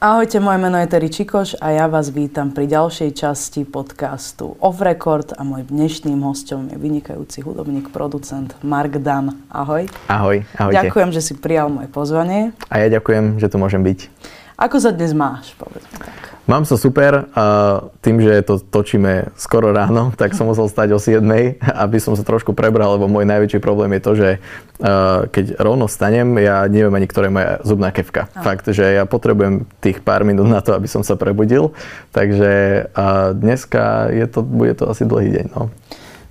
Ahojte, moje meno je Terry Čikoš a ja vás vítam pri ďalšej časti podcastu Off Record a môj dnešným hostom je vynikajúci hudobník, producent Mark Dan. Ahoj. Ahoj, ahojte. Ďakujem, že si prijal moje pozvanie. A ja ďakujem, že tu môžem byť. Ako sa dnes máš, povedzme tak? Mám sa super tým, že to točíme skoro ráno, tak som musel stať o 7, aby som sa trošku prebral, lebo môj najväčší problém je to, že keď rovno stanem, ja neviem ani, ktoré je moja zubná kevka. A. Fakt, že ja potrebujem tých pár minút na to, aby som sa prebudil. Takže dneska je to, bude to asi dlhý deň. No.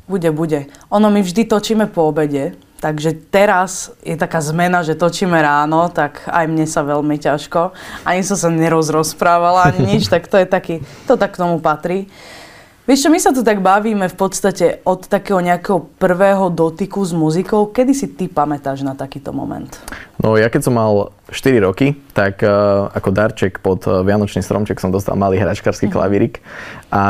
Bude, bude. Ono my vždy točíme po obede, Takže teraz je taká zmena, že točíme ráno, tak aj mne sa veľmi ťažko. Ani som sa nerozrozprávala, ani nič, tak to je taký, to tak k tomu patrí. Vieš čo, my sa tu tak bavíme v podstate od takého nejakého prvého dotyku s muzikou. Kedy si ty pamätáš na takýto moment? No ja keď som mal 4 roky, tak uh, ako darček pod uh, Vianočný stromček som dostal malý hračkarský mm. klavírik a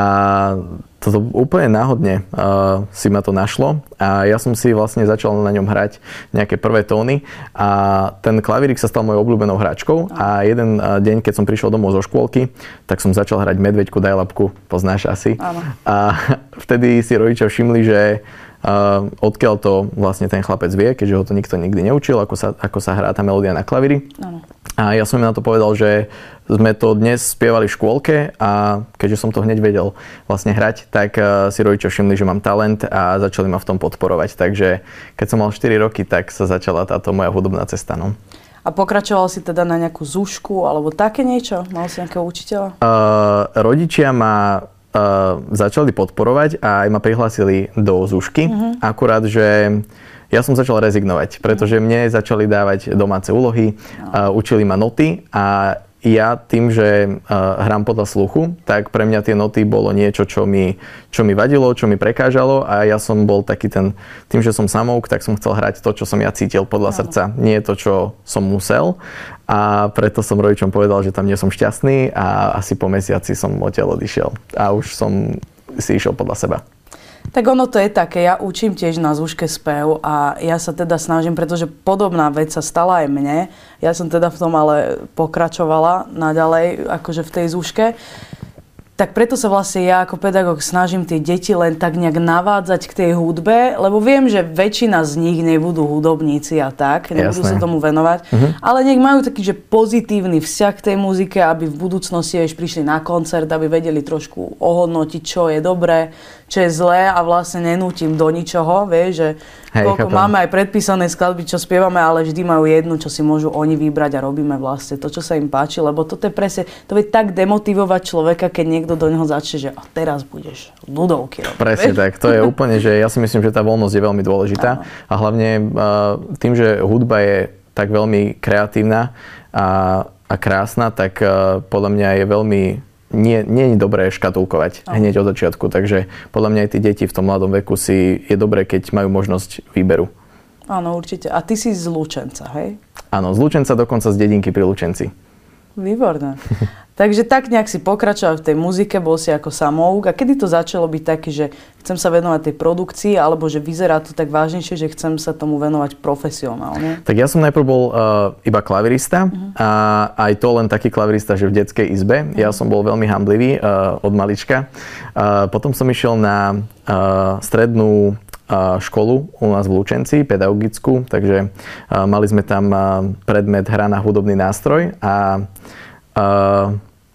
toto úplne náhodne uh, si ma to našlo a ja som si vlastne začal na ňom hrať nejaké prvé tóny a ten klavírik sa stal mojou obľúbenou hračkou a jeden uh, deň, keď som prišiel domov zo škôlky, tak som začal hrať Medveďku, Dajlapku, poznáš asi. Áno. A vtedy si rodičia všimli, že Uh, odkiaľ to vlastne ten chlapec vie, keďže ho to nikto nikdy neučil, ako sa, ako sa hrá tá melódia na klavíri. Ano. A ja som im na to povedal, že sme to dnes spievali v škôlke a keďže som to hneď vedel vlastne hrať, tak uh, si rodičia všimli, že mám talent a začali ma v tom podporovať. Takže keď som mal 4 roky, tak sa začala táto moja hudobná cesta. No. A pokračoval si teda na nejakú zúšku alebo také niečo? Mal si nejakého učiteľa? Uh, rodičia ma uh, začali podporovať a aj ma prihlásili do Zušky. Uh-huh. Akurát, že ja som začal rezignovať, pretože mne začali dávať domáce úlohy, uh, učili ma noty a ja tým, že uh, hrám podľa sluchu, tak pre mňa tie noty bolo niečo, čo mi, čo mi vadilo, čo mi prekážalo a ja som bol taký ten, tým, že som samouk, tak som chcel hrať to, čo som ja cítil podľa no. srdca, nie to, čo som musel a preto som rodičom povedal, že tam nie som šťastný a asi po mesiaci som odtiaľ odišiel a už som si išiel podľa seba. Tak ono to je také, ja učím tiež na zúške spev a ja sa teda snažím, pretože podobná vec sa stala aj mne. Ja som teda v tom ale pokračovala naďalej, akože v tej zúške tak preto sa vlastne ja ako pedagóg snažím tie deti len tak nejak navádzať k tej hudbe, lebo viem, že väčšina z nich nebudú hudobníci a tak, nebudú Jasné. sa tomu venovať, uh-huh. ale nech majú taký, že pozitívny vzťah k tej muzike, aby v budúcnosti ešte prišli na koncert, aby vedeli trošku ohodnotiť, čo je dobré, čo je zlé a vlastne nenútim do ničoho, vieš, že Hej, koľko chápem. máme aj predpísané skladby, čo spievame, ale vždy majú jednu, čo si môžu oni vybrať a robíme vlastne to, čo sa im páči, lebo toto je presne, to vie tak demotivovať človeka, keď niekto do neho začne, že a teraz budeš ľudovky robiť. Presne vieš? tak, to je úplne, že ja si myslím, že tá voľnosť je veľmi dôležitá Áno. a hlavne tým, že hudba je tak veľmi kreatívna a, a krásna, tak podľa mňa je veľmi nie, nie je dobré škatulkovať oh. hneď od začiatku, takže podľa mňa aj tí deti v tom mladom veku si je dobré, keď majú možnosť výberu. Áno, určite. A ty si z Lučenca, hej? Áno, z Lučenca dokonca z dedinky pri Lučenci. Výborné. Takže tak nejak si pokračoval v tej muzike, bol si ako samouk. A kedy to začalo byť také, že chcem sa venovať tej produkcii, alebo že vyzerá to tak vážnejšie, že chcem sa tomu venovať profesionálne? Tak ja som najprv bol uh, iba klavirista uh-huh. a aj to len taký klavirista, že v detskej izbe. Uh-huh. Ja som bol veľmi hamblivý uh, od malička. Uh, potom som išiel na uh, strednú školu u nás v Lučenci, pedagogickú, takže mali sme tam predmet hra na hudobný nástroj a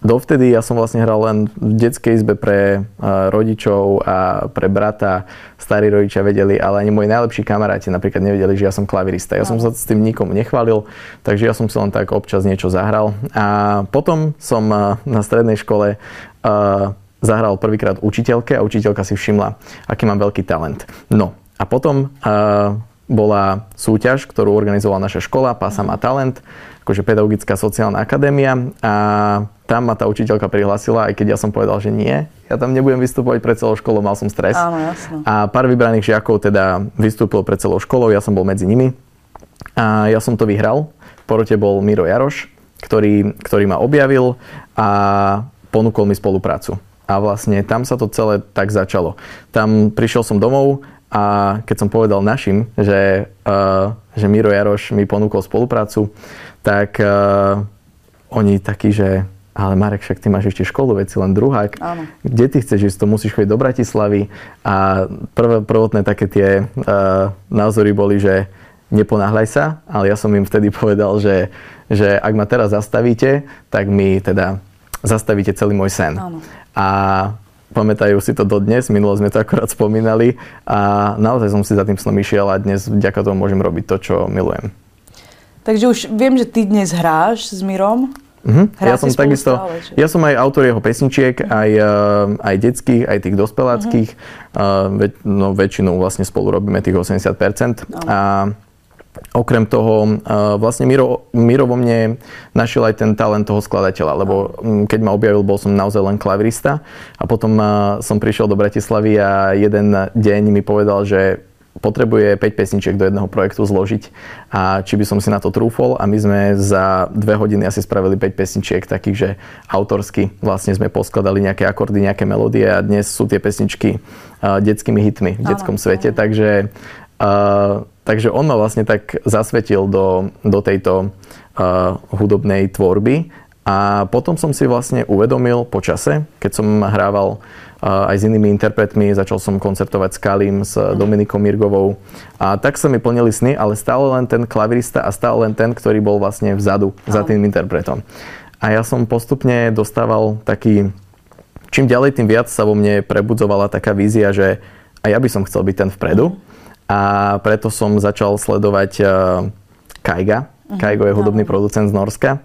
Dovtedy ja som vlastne hral len v detskej izbe pre rodičov a pre brata. Starí rodičia vedeli, ale ani moji najlepší kamaráti napríklad nevedeli, že ja som klavirista. Ja som sa s tým nikomu nechválil, takže ja som si len tak občas niečo zahral. A potom som na strednej škole zahral prvýkrát učiteľke a učiteľka si všimla, aký mám veľký talent. No a potom bola súťaž, ktorú organizovala naša škola, Pása má talent akože pedagogická sociálna akadémia a tam ma tá učiteľka prihlásila, aj keď ja som povedal, že nie. Ja tam nebudem vystupovať pred celou školou, mal som stres. Áno. A pár vybraných žiakov teda vystúpil pred celou školou, ja som bol medzi nimi. A ja som to vyhral. V porote bol Miro Jaroš, ktorý, ktorý ma objavil a ponúkol mi spoluprácu. A vlastne tam sa to celé tak začalo. Tam prišiel som domov a keď som povedal našim, že, uh, že Miro Jaroš mi ponúkol spoluprácu, tak uh, oni takí, že ale Marek, však ty máš ešte školu, veď si len druhák. Áno. Kde ty chceš ísť? To musíš chodiť do Bratislavy. A prvé, prvotné také tie uh, názory boli, že neponáhľaj sa, ale ja som im vtedy povedal, že, že ak ma teraz zastavíte, tak mi teda zastavíte celý môj sen. Áno. A pamätajú si to dodnes, minulo sme to akorát spomínali a naozaj som si za tým snom išiel a dnes vďaka tomu môžem robiť to, čo milujem. Takže už viem, že ty dnes hráš s Mirom. Uh-huh. Hráte Ja som takisto, stále, ja som aj autor jeho pesničiek, aj, uh, aj detských, aj tých dospeláckých. Uh, ve, no, väčšinu vlastne spolu robíme tých 80%. A okrem toho, uh, vlastne Miro, Miro vo mne našiel aj ten talent toho skladateľa, lebo keď ma objavil, bol som naozaj len klavirista a potom uh, som prišiel do Bratislavy a jeden deň mi povedal, že potrebuje 5 pesničiek do jedného projektu zložiť a či by som si na to trúfol a my sme za dve hodiny asi spravili 5 pesničiek takých, že autorsky vlastne sme poskladali nejaké akordy, nejaké melódie a dnes sú tie pesničky uh, detskými hitmi v detskom svete, takže uh, takže on ma vlastne tak zasvetil do, do tejto uh, hudobnej tvorby a potom som si vlastne uvedomil po čase, keď som hrával uh, aj s inými interpretmi, začal som koncertovať s Kalim, s Dominikou Mirgovou a tak sa mi plnili sny, ale stále len ten klavirista a stále len ten, ktorý bol vlastne vzadu za Áno. tým interpretom. A ja som postupne dostával taký, čím ďalej, tým viac sa vo mne prebudzovala taká vízia, že a ja by som chcel byť ten vpredu. A preto som začal sledovať uh, Kaiga. Kaigo je hudobný producent z Norska.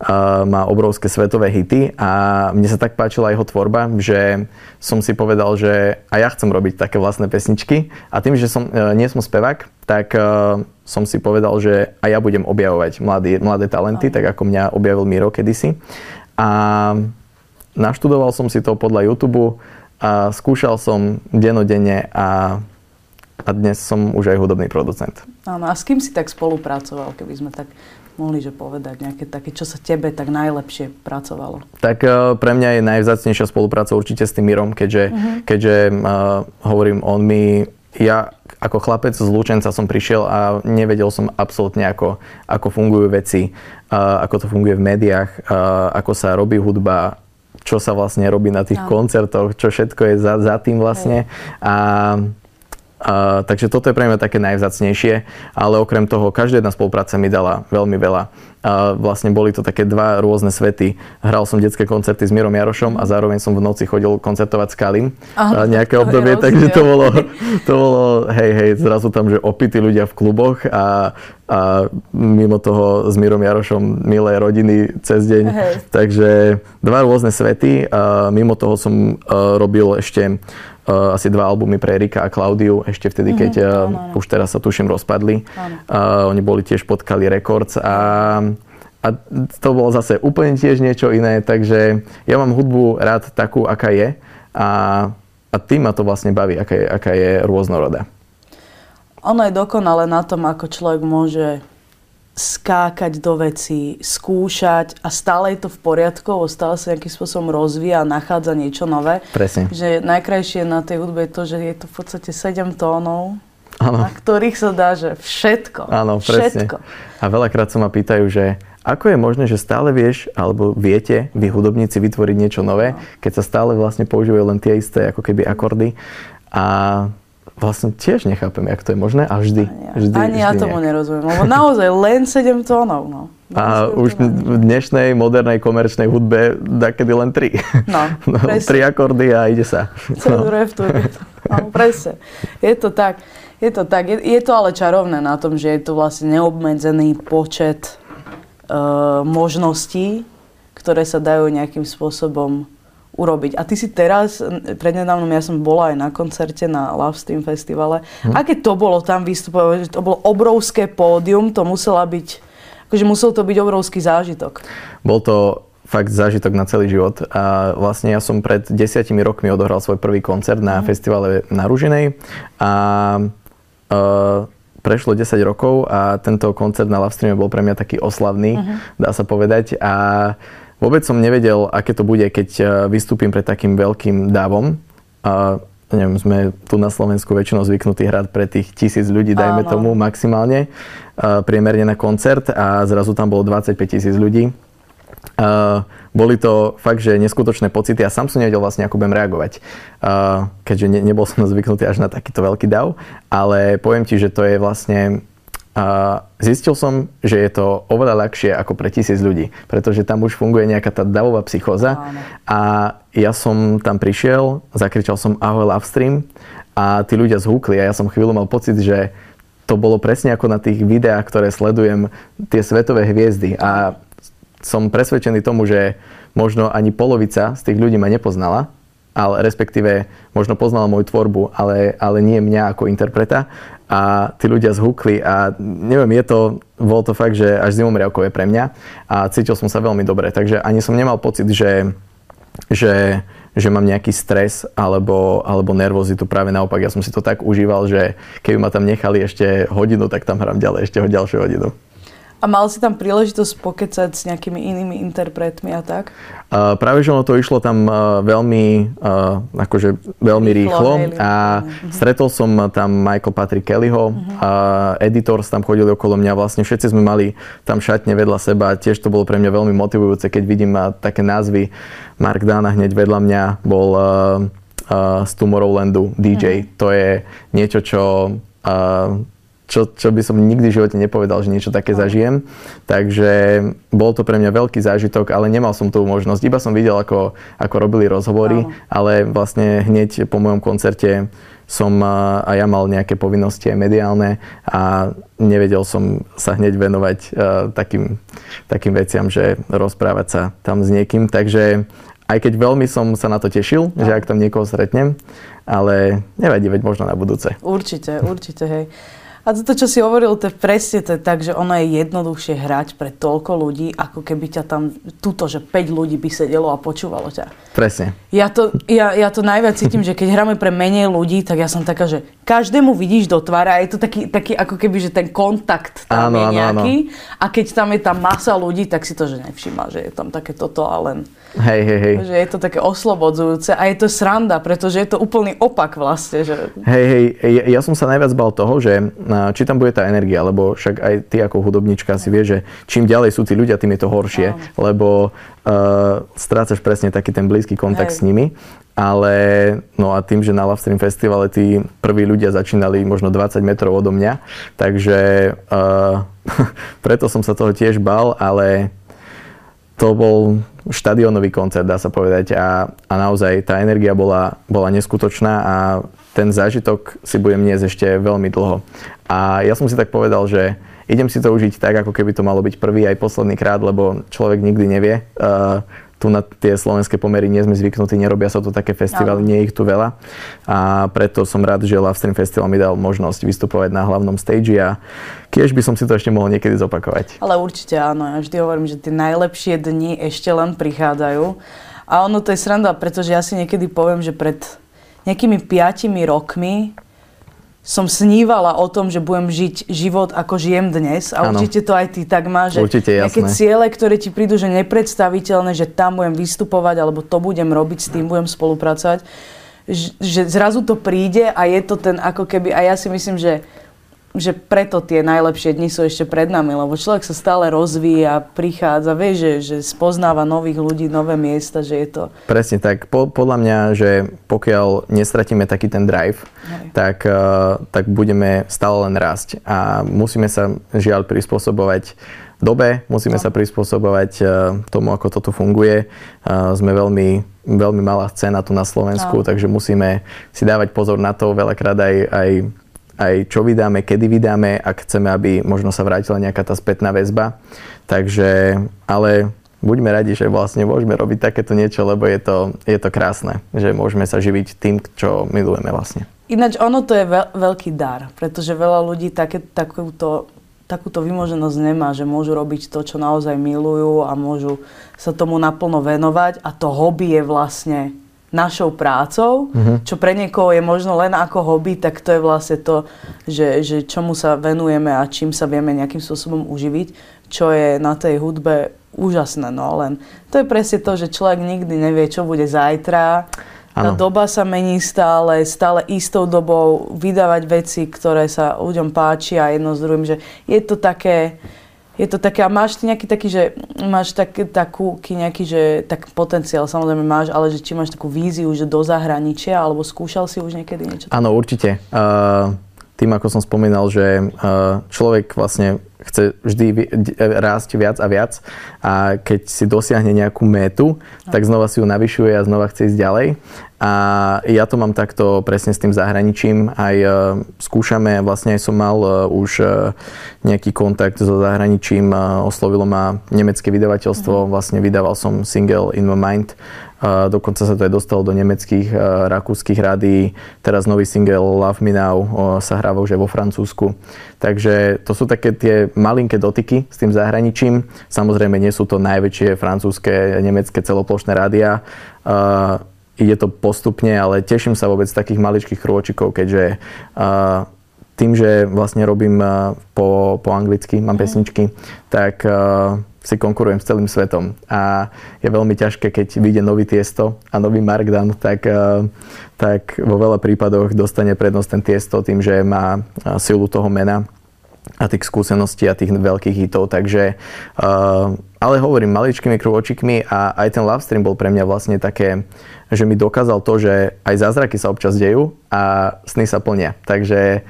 Uh, má obrovské svetové hity a mne sa tak páčila jeho tvorba, že som si povedal, že a ja chcem robiť také vlastné pesničky a tým, že som, uh, nie som spevák, tak uh, som si povedal, že a ja budem objavovať mladé, mladé talenty, tak ako mňa objavil Miro kedysi. A naštudoval som si to podľa YouTube a skúšal som denodenne a, a dnes som už aj hudobný producent. Áno, a s kým si tak spolupracoval, keby sme tak mohli že povedať nejaké také, čo sa tebe tak najlepšie pracovalo? Tak eh, pre mňa je najvzácnejšia spolupráca určite s tým Mirom, keďže, uh-huh. keďže uh, hovorím, on mi, ja ako chlapec z Lučenca som prišiel a nevedel som absolútne, ako, ako fungujú veci, uh, ako to funguje v médiách, uh, ako sa robí hudba, čo sa vlastne robí na tých Áno. koncertoch, čo všetko je za, za tým vlastne. A, a, takže toto je pre mňa také najvzácnejšie, ale okrem toho, každá jedna spolupráca mi dala veľmi veľa. A vlastne boli to také dva rôzne svety. Hral som detské koncerty s Mirom Jarošom a zároveň som v noci chodil koncertovať s Kalim Áno, a nejaké obdobie, rozdiel. takže to bolo, to bolo, hej, hej, zrazu tam, že opití ľudia v kluboch a, a mimo toho s Mirom Jarošom milé rodiny cez deň. Hej. Takže dva rôzne svety. A mimo toho som uh, robil ešte uh, asi dva albumy pre Erika a Klaudiu, ešte vtedy, keď uh, áno, áno. už teraz sa tuším rozpadli. Áno. Uh, oni boli tiež pod Kali Records a, a to bolo zase úplne tiež niečo iné, takže ja mám hudbu rád takú, aká je a, a tým ma to vlastne baví, aká je, aká je rôznorodá. Ono je dokonale na tom, ako človek môže skákať do vecí, skúšať a stále je to v poriadku, stále sa nejakým spôsobom rozvíja a nachádza niečo nové. Presne. Že najkrajšie na tej hudbe je to, že je to v podstate 7 tónov, Áno. na ktorých sa dá, že všetko. Áno, presne. Všetko. A veľakrát sa ma pýtajú, že ako je možné, že stále vieš, alebo viete vy hudobníci vytvoriť niečo nové, keď sa stále vlastne používajú len tie isté ako keby akordy. A vlastne tiež nechápem, jak to je možné a vždy. Ani, vždy, ani ja vždy tomu nejak. nerozumiem, lebo naozaj len 7 tónov. No. A už 7 tónov. v dnešnej modernej komerčnej hudbe kedy len tri. No, no, presne. tri akordy a ide sa. Je to. No, presne. Je to tak. Je to tak. Je, je to ale čarovné na tom, že je to vlastne neobmedzený počet uh, možností, ktoré sa dajú nejakým spôsobom urobiť. A ty si teraz, prednedávnom ja som bola aj na koncerte na Love Stream festivale. Hm. Aké to bolo tam vystupovať? To bolo obrovské pódium, to musela byť, akože musel to byť obrovský zážitok. Bol to fakt zážitok na celý život. A vlastne ja som pred desiatimi rokmi odohral svoj prvý koncert na festivale na Ružinej a uh, prešlo 10 rokov a tento koncert na Livestreame bol pre mňa taký oslavný, dá sa povedať. A vôbec som nevedel, aké to bude, keď uh, vystúpim pred takým veľkým dávom. A neviem, sme tu na Slovensku väčšinou zvyknutí hrať pre tých tisíc ľudí, dajme Áno. tomu maximálne, uh, priemerne na koncert a zrazu tam bolo 25 tisíc ľudí. Uh, boli to fakt, že neskutočné pocity a sám som nevedel vlastne, ako budem reagovať. Uh, keďže ne, nebol som zvyknutý až na takýto veľký dav, ale poviem ti, že to je vlastne a zistil som, že je to oveľa ľahšie ako pre tisíc ľudí, pretože tam už funguje nejaká tá davová psychóza. A ja som tam prišiel, zakričal som ahoj love stream. A tí ľudia zhúkli a ja som chvíľu mal pocit, že to bolo presne ako na tých videách, ktoré sledujem, tie svetové hviezdy. A som presvedčený tomu, že možno ani polovica z tých ľudí ma nepoznala, ale respektíve možno poznala moju tvorbu, ale, ale nie mňa ako interpreta. A tí ľudia zhukli a neviem, je to, bolo to fakt, že až zimomriavkové pre mňa a cítil som sa veľmi dobre. Takže ani som nemal pocit, že, že, že mám nejaký stres alebo, alebo nervozitu. Práve naopak, ja som si to tak užíval, že keby ma tam nechali ešte hodinu, tak tam hrám ďalej ešte ho ďalšiu hodinu. A mal si tam príležitosť pokecať s nejakými inými interpretmi a tak? Uh, práve, že ono to išlo tam uh, veľmi, uh, akože veľmi rýchlo, rýchlo a uh-huh. stretol som tam Michael Patrick Kellyho, uh-huh. uh, editors tam chodili okolo mňa, vlastne všetci sme mali tam šatne vedľa seba, tiež to bolo pre mňa veľmi motivujúce, keď vidím uh, také názvy. Mark Dana hneď vedľa mňa bol uh, uh, z Tomorrowlandu DJ. Uh-huh. To je niečo, čo uh, čo, čo by som nikdy v živote nepovedal, že niečo také zažijem. Takže bol to pre mňa veľký zážitok, ale nemal som tú možnosť. Iba som videl, ako, ako robili rozhovory, ale vlastne hneď po mojom koncerte som a ja mal nejaké povinnosti aj mediálne a nevedel som sa hneď venovať uh, takým, takým veciam, že rozprávať sa tam s niekým. Takže aj keď veľmi som sa na to tešil, no. že ak tam niekoho stretnem, ale nevadí, veď možno na budúce. Určite, určite, hej. A to, čo si hovoril, to je presne to je tak, že ono je jednoduchšie hrať pre toľko ľudí, ako keby ťa tam, tuto, že 5 ľudí by sedelo a počúvalo ťa. Presne. Ja to, ja, ja to najviac cítim, že keď hráme pre menej ľudí, tak ja som taká, že každému vidíš do tvára a je to taký, taký ako keby, že ten kontakt tam áno, je nejaký. Áno, áno. A keď tam je tam masa ľudí, tak si to, že nevšíma, že je tam také toto a len... Hej, hej, hej. Že je to také oslobodzujúce a je to sranda, pretože je to úplný opak vlastne. Že... Hej, hej, ja, ja som sa najviac bal toho, že či tam bude tá energia, lebo však aj ty ako hudobnička si vieš, že čím ďalej sú tí ľudia, tým je to horšie, no. lebo uh, strácaš presne taký ten blízky kontakt hej. s nimi. Ale no a tým, že na Love Stream Festivale tí prví ľudia začínali možno 20 metrov odo mňa, takže uh, preto som sa toho tiež bal, ale to bol štadionový koncert, dá sa povedať. A, a naozaj tá energia bola, bola neskutočná a ten zážitok si budem niesť ešte veľmi dlho. A ja som si tak povedal, že idem si to užiť tak, ako keby to malo byť prvý aj posledný krát, lebo človek nikdy nevie. Uh, tu na tie slovenské pomery nie sme zvyknutí, nerobia sa tu také festivaly, nie je ich tu veľa. A preto som rád, že Love Stream Festival mi dal možnosť vystupovať na hlavnom stage a tiež by som si to ešte mohol niekedy zopakovať. Ale určite áno, ja vždy hovorím, že tie najlepšie dni ešte len prichádzajú. A ono to je sranda, pretože ja si niekedy poviem, že pred nejakými piatimi rokmi som snívala o tom, že budem žiť život, ako žijem dnes. A ano. určite to aj ty tak máš, že určite, nejaké ciele, ktoré ti prídu, že nepredstaviteľné, že tam budem vystupovať, alebo to budem robiť, s tým budem spolupracovať. Že zrazu to príde a je to ten ako keby, a ja si myslím, že že preto tie najlepšie dni sú ešte pred nami, lebo človek sa stále rozvíja, prichádza, vie, že, že spoznáva nových ľudí, nové miesta, že je to... Presne tak. Po, podľa mňa, že pokiaľ nestratíme taký ten drive, tak, uh, tak budeme stále len rásť. A musíme sa žiaľ prispôsobovať dobe, musíme no. sa prispôsobovať uh, tomu, ako to tu funguje. Uh, sme veľmi, veľmi malá scéna tu na Slovensku, no. takže musíme si dávať pozor na to, veľakrát aj, aj aj čo vydáme, kedy vydáme, ak chceme, aby možno sa vrátila nejaká tá spätná väzba. Takže, ale buďme radi, že vlastne môžeme robiť takéto niečo, lebo je to, je to krásne, že môžeme sa živiť tým, čo milujeme vlastne. Ináč ono to je veľ, veľký dar, pretože veľa ľudí také, takúto, takúto vymoženosť nemá, že môžu robiť to, čo naozaj milujú a môžu sa tomu naplno venovať a to hobby je vlastne našou prácou, uh-huh. čo pre niekoho je možno len ako hobby, tak to je vlastne to, že, že čomu sa venujeme a čím sa vieme nejakým spôsobom uživiť, čo je na tej hudbe úžasné. No len to je presne to, že človek nikdy nevie, čo bude zajtra. Tá doba sa mení stále, stále istou dobou vydávať veci, ktoré sa ľuďom páčia jedno s druhým, že je to také, Je to také, a máš ty nejaký taký, že máš tak, takú, nejaký, že tak potenciál samozrejme máš, ale že či máš takú víziu, že do zahraničia, alebo skúšal si už niekedy niečo? Áno, určite. Uh, tým, ako som spomínal, že uh, človek vlastne chce vždy rásť viac a viac a keď si dosiahne nejakú métu, tak znova si ju navyšuje a znova chce ísť ďalej. A ja to mám takto presne s tým zahraničím. Aj uh, skúšame, vlastne aj som mal uh, už uh, nejaký kontakt so zahraničím. Uh, oslovilo ma nemecké vydavateľstvo, mm-hmm. vlastne vydával som single In My Mind dokonca sa to aj dostalo do nemeckých, rakúskych rádií. Teraz nový single Love Me Now sa hráva už aj vo Francúzsku. Takže to sú také tie malinké dotyky s tým zahraničím. Samozrejme nie sú to najväčšie francúzske, nemecké celoplošné rádia. Ide to postupne, ale teším sa vôbec z takých maličkých krôčikov, keďže tým, že vlastne robím po, po anglicky, mám mhm. pesničky, tak si konkurujem s celým svetom. A je veľmi ťažké, keď vyjde nový Tiesto a nový Markdan, tak, tak vo veľa prípadoch dostane prednosť ten Tiesto tým, že má silu toho mena a tých skúseností a tých veľkých hitov. Takže, uh, ale hovorím maličkými krôčikmi a aj ten live stream bol pre mňa vlastne také, že mi dokázal to, že aj zázraky sa občas dejú a sny sa plnia. Takže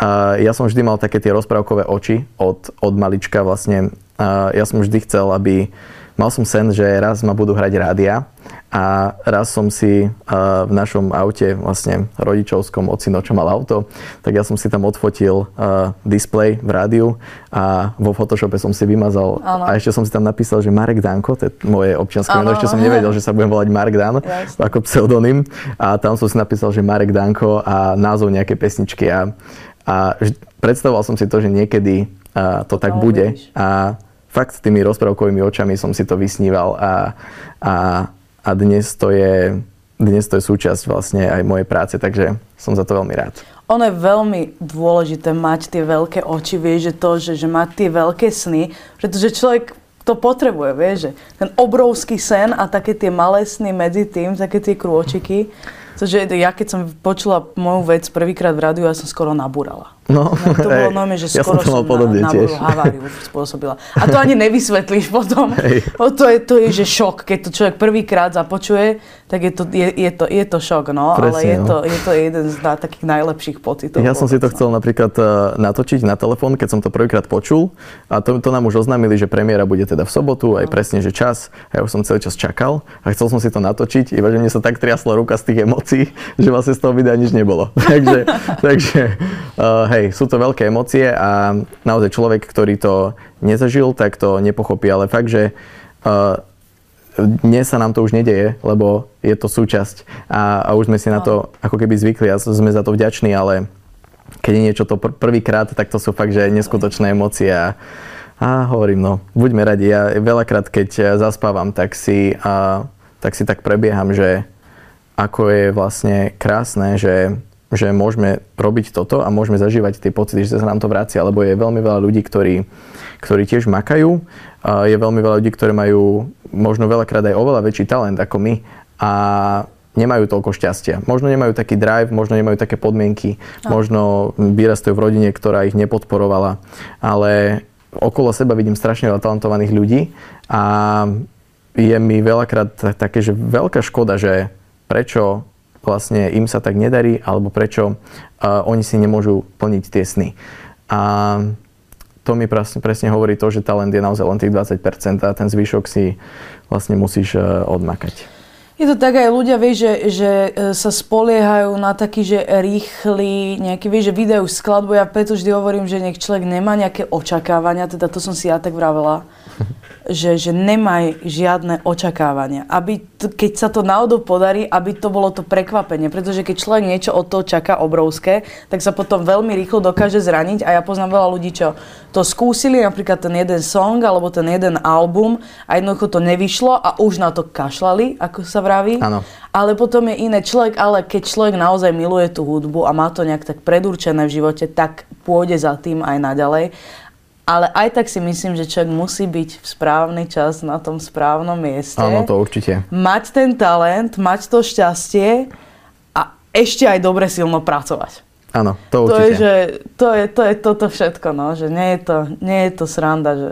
uh, ja som vždy mal také tie rozprávkové oči od, od malička vlastne ja som vždy chcel, aby mal som sen, že raz ma budú hrať rádia a raz som si v našom aute, vlastne rodičovskom, ocino, čo mal auto, tak ja som si tam odfotil display v rádiu a vo Photoshope som si vymazal ano. a ešte som si tam napísal, že Marek Danko, to je moje občianske meno, ešte som nevedel, že sa budem volať Marek Dan Jasne. ako pseudonym a tam som si napísal, že Marek Danko a názov nejaké pesničky a, a predstavoval som si to, že niekedy a to tak bude. A fakt tými rozprávkovými očami som si to vysníval a, a, a dnes, to je, dnes to je súčasť vlastne aj mojej práce, takže som za to veľmi rád. Ono je veľmi dôležité mať tie veľké oči, vieš, že to, že, že mať tie veľké sny, pretože človek to potrebuje, vieš, že ten obrovský sen a také tie malé sny medzi tým, také tie krôčiky, že ja keď som počula moju vec prvýkrát v rádiu, ja som skoro nabúrala. No, no to bolo normálne, že skoro ja som, som podobne na, tiež. haváriu spôsobila. A to ani nevysvetlíš potom. Hej. To, je, to je, že šok. Keď to človek prvýkrát započuje, tak je to, je, je to, je to šok, no. Presne, ale je, no. to, je to jeden z na, takých najlepších pocitov. Ja som si to chcel napríklad uh, natočiť na telefón, keď som to prvýkrát počul. A to, to nám už oznámili, že premiéra bude teda v sobotu, aj no. presne, že čas. A ja už som celý čas čakal a chcel som si to natočiť, iba že mne sa tak triasla ruka z tých emócií, že vlastne z toho videa nič nebolo. takže, takže uh, hej, sú to veľké emócie a naozaj človek, ktorý to nezažil, tak to nepochopí, ale fakt, že uh, dnes sa nám to už nedeje, lebo je to súčasť. A, a už sme si na to ako keby zvykli a sme za to vďační, ale keď je niečo to pr- prvýkrát, tak to sú fakt, že neskutočné emócie a, a hovorím, no, buďme radi. Ja veľakrát, keď zaspávam, tak si, a, tak si tak prebieham, že ako je vlastne krásne, že, že môžeme robiť toto a môžeme zažívať tie pocity, že sa nám to vracia, lebo je veľmi veľa ľudí, ktorí, ktorí tiež makajú. Je veľmi veľa ľudí, ktorí majú možno veľakrát aj oveľa väčší talent ako my a nemajú toľko šťastia. Možno nemajú taký drive, možno nemajú také podmienky, no. možno vyrastajú v rodine, ktorá ich nepodporovala, ale okolo seba vidím strašne veľa talentovaných ľudí a je mi veľakrát také, že veľká škoda, že prečo vlastne im sa tak nedarí, alebo prečo oni si nemôžu plniť tie sny. A to mi presne, presne hovorí to, že talent je naozaj len tých 20% a ten zvyšok si vlastne musíš uh, odmakať. Je to tak aj ľudia, vieš, že, že e, sa spoliehajú na taký, že rýchly, nejaký, vieš, že vydajú skladbu. Ja preto vždy hovorím, že nech človek nemá nejaké očakávania, teda to som si ja tak vravela že, že nemaj žiadne očakávania. Aby, t- keď sa to náhodou podarí, aby to bolo to prekvapenie. Pretože keď človek niečo od toho čaká obrovské, tak sa potom veľmi rýchlo dokáže zraniť. A ja poznám veľa ľudí, čo to skúsili, napríklad ten jeden song alebo ten jeden album a jednoducho to nevyšlo a už na to kašlali, ako sa vraví. Áno. Ale potom je iné človek, ale keď človek naozaj miluje tú hudbu a má to nejak tak predurčené v živote, tak pôjde za tým aj naďalej. Ale aj tak si myslím, že človek musí byť v správny čas na tom správnom mieste. Áno, to určite. Mať ten talent, mať to šťastie a ešte aj dobre silno pracovať. Áno, to určite. To je, že, to je, to je toto všetko, no, že nie je to, nie je to sranda, že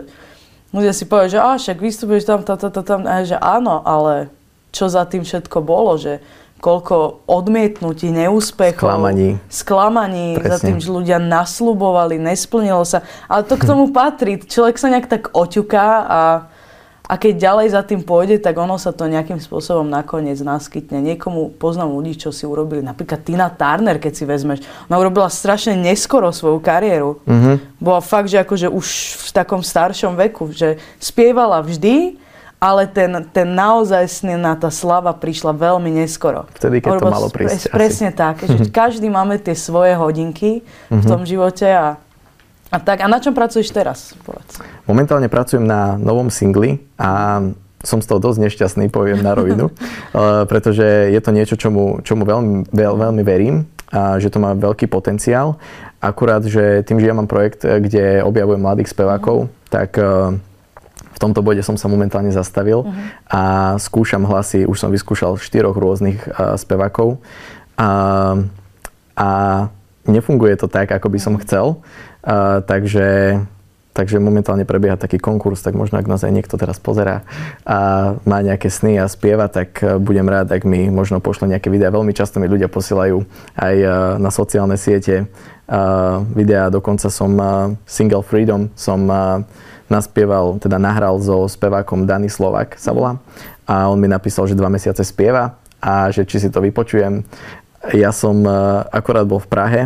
ľudia si povedia, že a však vystupuješ tam, tam, tam, tam, tam, a že áno, ale čo za tým všetko bolo, že koľko odmietnutí, neúspechov, sklamaní, sklamaní za tým, že ľudia nasľubovali, nesplnilo sa. Ale to k tomu patrí. Človek sa nejak tak oťuká a, a keď ďalej za tým pôjde, tak ono sa to nejakým spôsobom nakoniec naskytne. Niekomu poznám ľudí, čo si urobili. Napríklad Tina Turner, keď si vezmeš. Ona urobila strašne neskoro svoju kariéru. Mm-hmm. Bola fakt, že akože už v takom staršom veku, že spievala vždy, ale ten, ten naozaj snená tá slava prišla veľmi neskoro. Vtedy, keď to malo prísť. Presne asi. tak, že každý máme tie svoje hodinky v mhm. tom živote a, a tak. A na čom pracuješ teraz? Povedz. Momentálne pracujem na novom singli a som z toho dosť nešťastný, poviem na rovinu, eh, pretože je to niečo, čomu, čomu veľmi, veľ, veľmi verím a že to má veľký potenciál. Akurát, že tým, že ja mám projekt, eh, kde objavujem mladých spevákov, mm. tak uh, v tomto bode som sa momentálne zastavil uh-huh. a skúšam hlasy, už som vyskúšal štyroch rôznych uh, spevákov. A, a nefunguje to tak, ako by som chcel, uh, takže Takže momentálne prebieha taký konkurs, tak možno ak nás aj niekto teraz pozerá a má nejaké sny a spieva, tak uh, budem rád, ak mi možno pošle nejaké videá. Veľmi často mi ľudia posielajú aj na sociálne siete videá, dokonca som Single Freedom, som naspieval, teda nahral so spevákom Dani Slovak sa volá a on mi napísal, že dva mesiace spieva a že či si to vypočujem. Ja som e, akorát bol v Prahe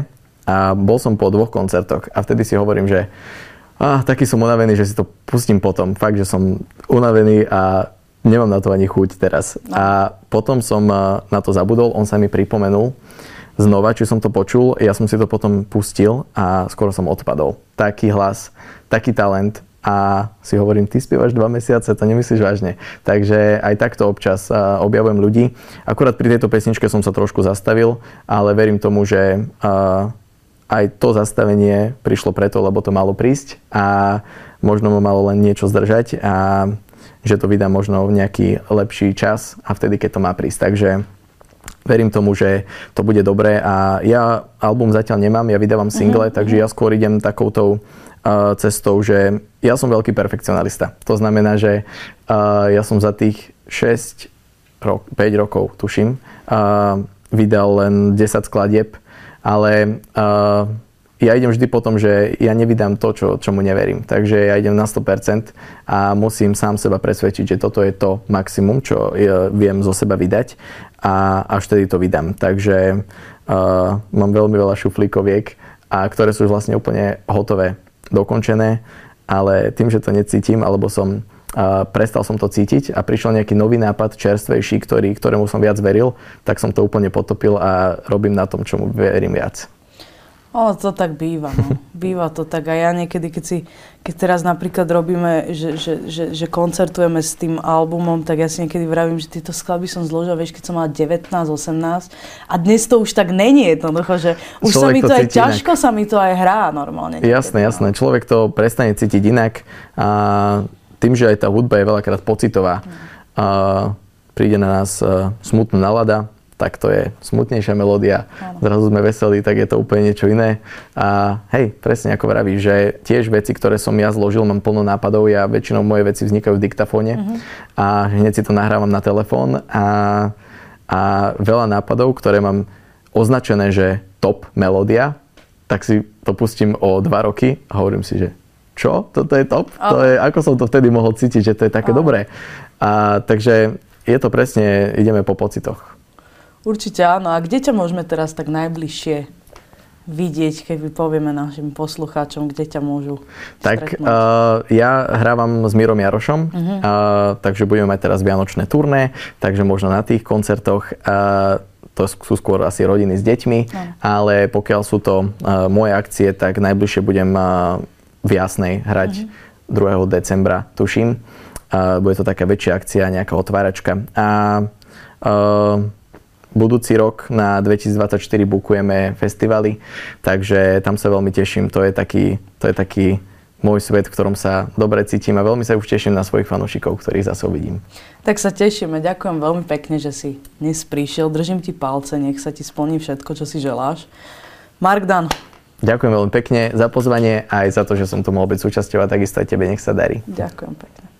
a bol som po dvoch koncertoch a vtedy si hovorím, že ah, taký som unavený, že si to pustím potom. Fakt, že som unavený a nemám na to ani chuť teraz. No. A potom som e, na to zabudol, on sa mi pripomenul znova, či som to počul, ja som si to potom pustil a skoro som odpadol. Taký hlas, taký talent, a si hovorím, ty spievaš dva mesiace, to nemyslíš vážne. Takže aj takto občas objavujem ľudí. Akurát pri tejto pesničke som sa trošku zastavil, ale verím tomu, že aj to zastavenie prišlo preto, lebo to malo prísť a možno ma malo len niečo zdržať a že to vydá možno v nejaký lepší čas a vtedy, keď to má prísť. Takže verím tomu, že to bude dobré a ja album zatiaľ nemám, ja vydávam single, mm-hmm. takže ja skôr idem takoutou cestou, že ja som veľký perfekcionalista. To znamená, že ja som za tých 6, 5 rokov, tuším, vydal len 10 skladieb, ale ja idem vždy po tom, že ja nevydám to, čo, čomu neverím. Takže ja idem na 100% a musím sám seba presvedčiť, že toto je to maximum, čo viem zo seba vydať a až vtedy to vydám. Takže uh, mám veľmi veľa šuflíkoviek, a ktoré sú vlastne úplne hotové dokončené, ale tým, že to necítim, alebo som a prestal som to cítiť a prišiel nejaký nový nápad, čerstvejší, ktorý, ktorému som viac veril, tak som to úplne potopil a robím na tom, čomu verím viac. Ale to tak býva, no. Býva to tak. A ja niekedy, keď, si, keď teraz napríklad robíme, že, že, že, že koncertujeme s tým albumom, tak ja si niekedy vravím, že tieto skladby som zložil, vieš, keď som mala 19, 18. A dnes to už tak není jednoducho, že už Človek sa mi to, to aj ťažko inak. sa mi to aj hrá normálne. Niekedy, jasné, no. jasné. Človek to prestane cítiť inak. A tým, že aj tá hudba je veľakrát pocitová, mm. a príde na nás e, smutná nalada, tak to je smutnejšia melódia, ano. zrazu sme veselí, tak je to úplne niečo iné. A hej, presne ako vravíš, že tiež veci, ktoré som ja zložil, mám plno nápadov, ja väčšinou moje veci vznikajú v diktafóne uh-huh. a hneď si to nahrávam na telefón a, a veľa nápadov, ktoré mám označené, že top melódia, tak si to pustím o dva roky a hovorím si, že čo? Toto je top? Uh-huh. To je, ako som to vtedy mohol cítiť, že to je také uh-huh. dobré. A, takže je to presne, ideme po pocitoch. Určite áno. A kde ťa môžeme teraz tak najbližšie vidieť, keď povieme našim poslucháčom, kde ťa môžu Tak uh, ja hrávam s Mírom Jarošom, uh-huh. uh, takže budeme mať teraz Vianočné turné, takže možno na tých koncertoch uh, to sú skôr asi rodiny s deťmi, uh-huh. ale pokiaľ sú to uh, moje akcie, tak najbližšie budem uh, v Jasnej hrať uh-huh. 2. decembra, tuším. Uh, bude to taká väčšia akcia, nejaká otváračka. A uh, budúci rok na 2024 bukujeme festivaly, takže tam sa veľmi teším. To je taký, to je taký môj svet, v ktorom sa dobre cítim a veľmi sa už teším na svojich fanúšikov, ktorých zase uvidím. Tak sa tešíme. Ďakujem veľmi pekne, že si dnes prišiel. Držím ti palce, nech sa ti splní všetko, čo si želáš. Mark Dan, Ďakujem veľmi pekne za pozvanie a aj za to, že som tu mohol byť súčasťou a takisto aj tebe nech sa darí. Ďakujem pekne.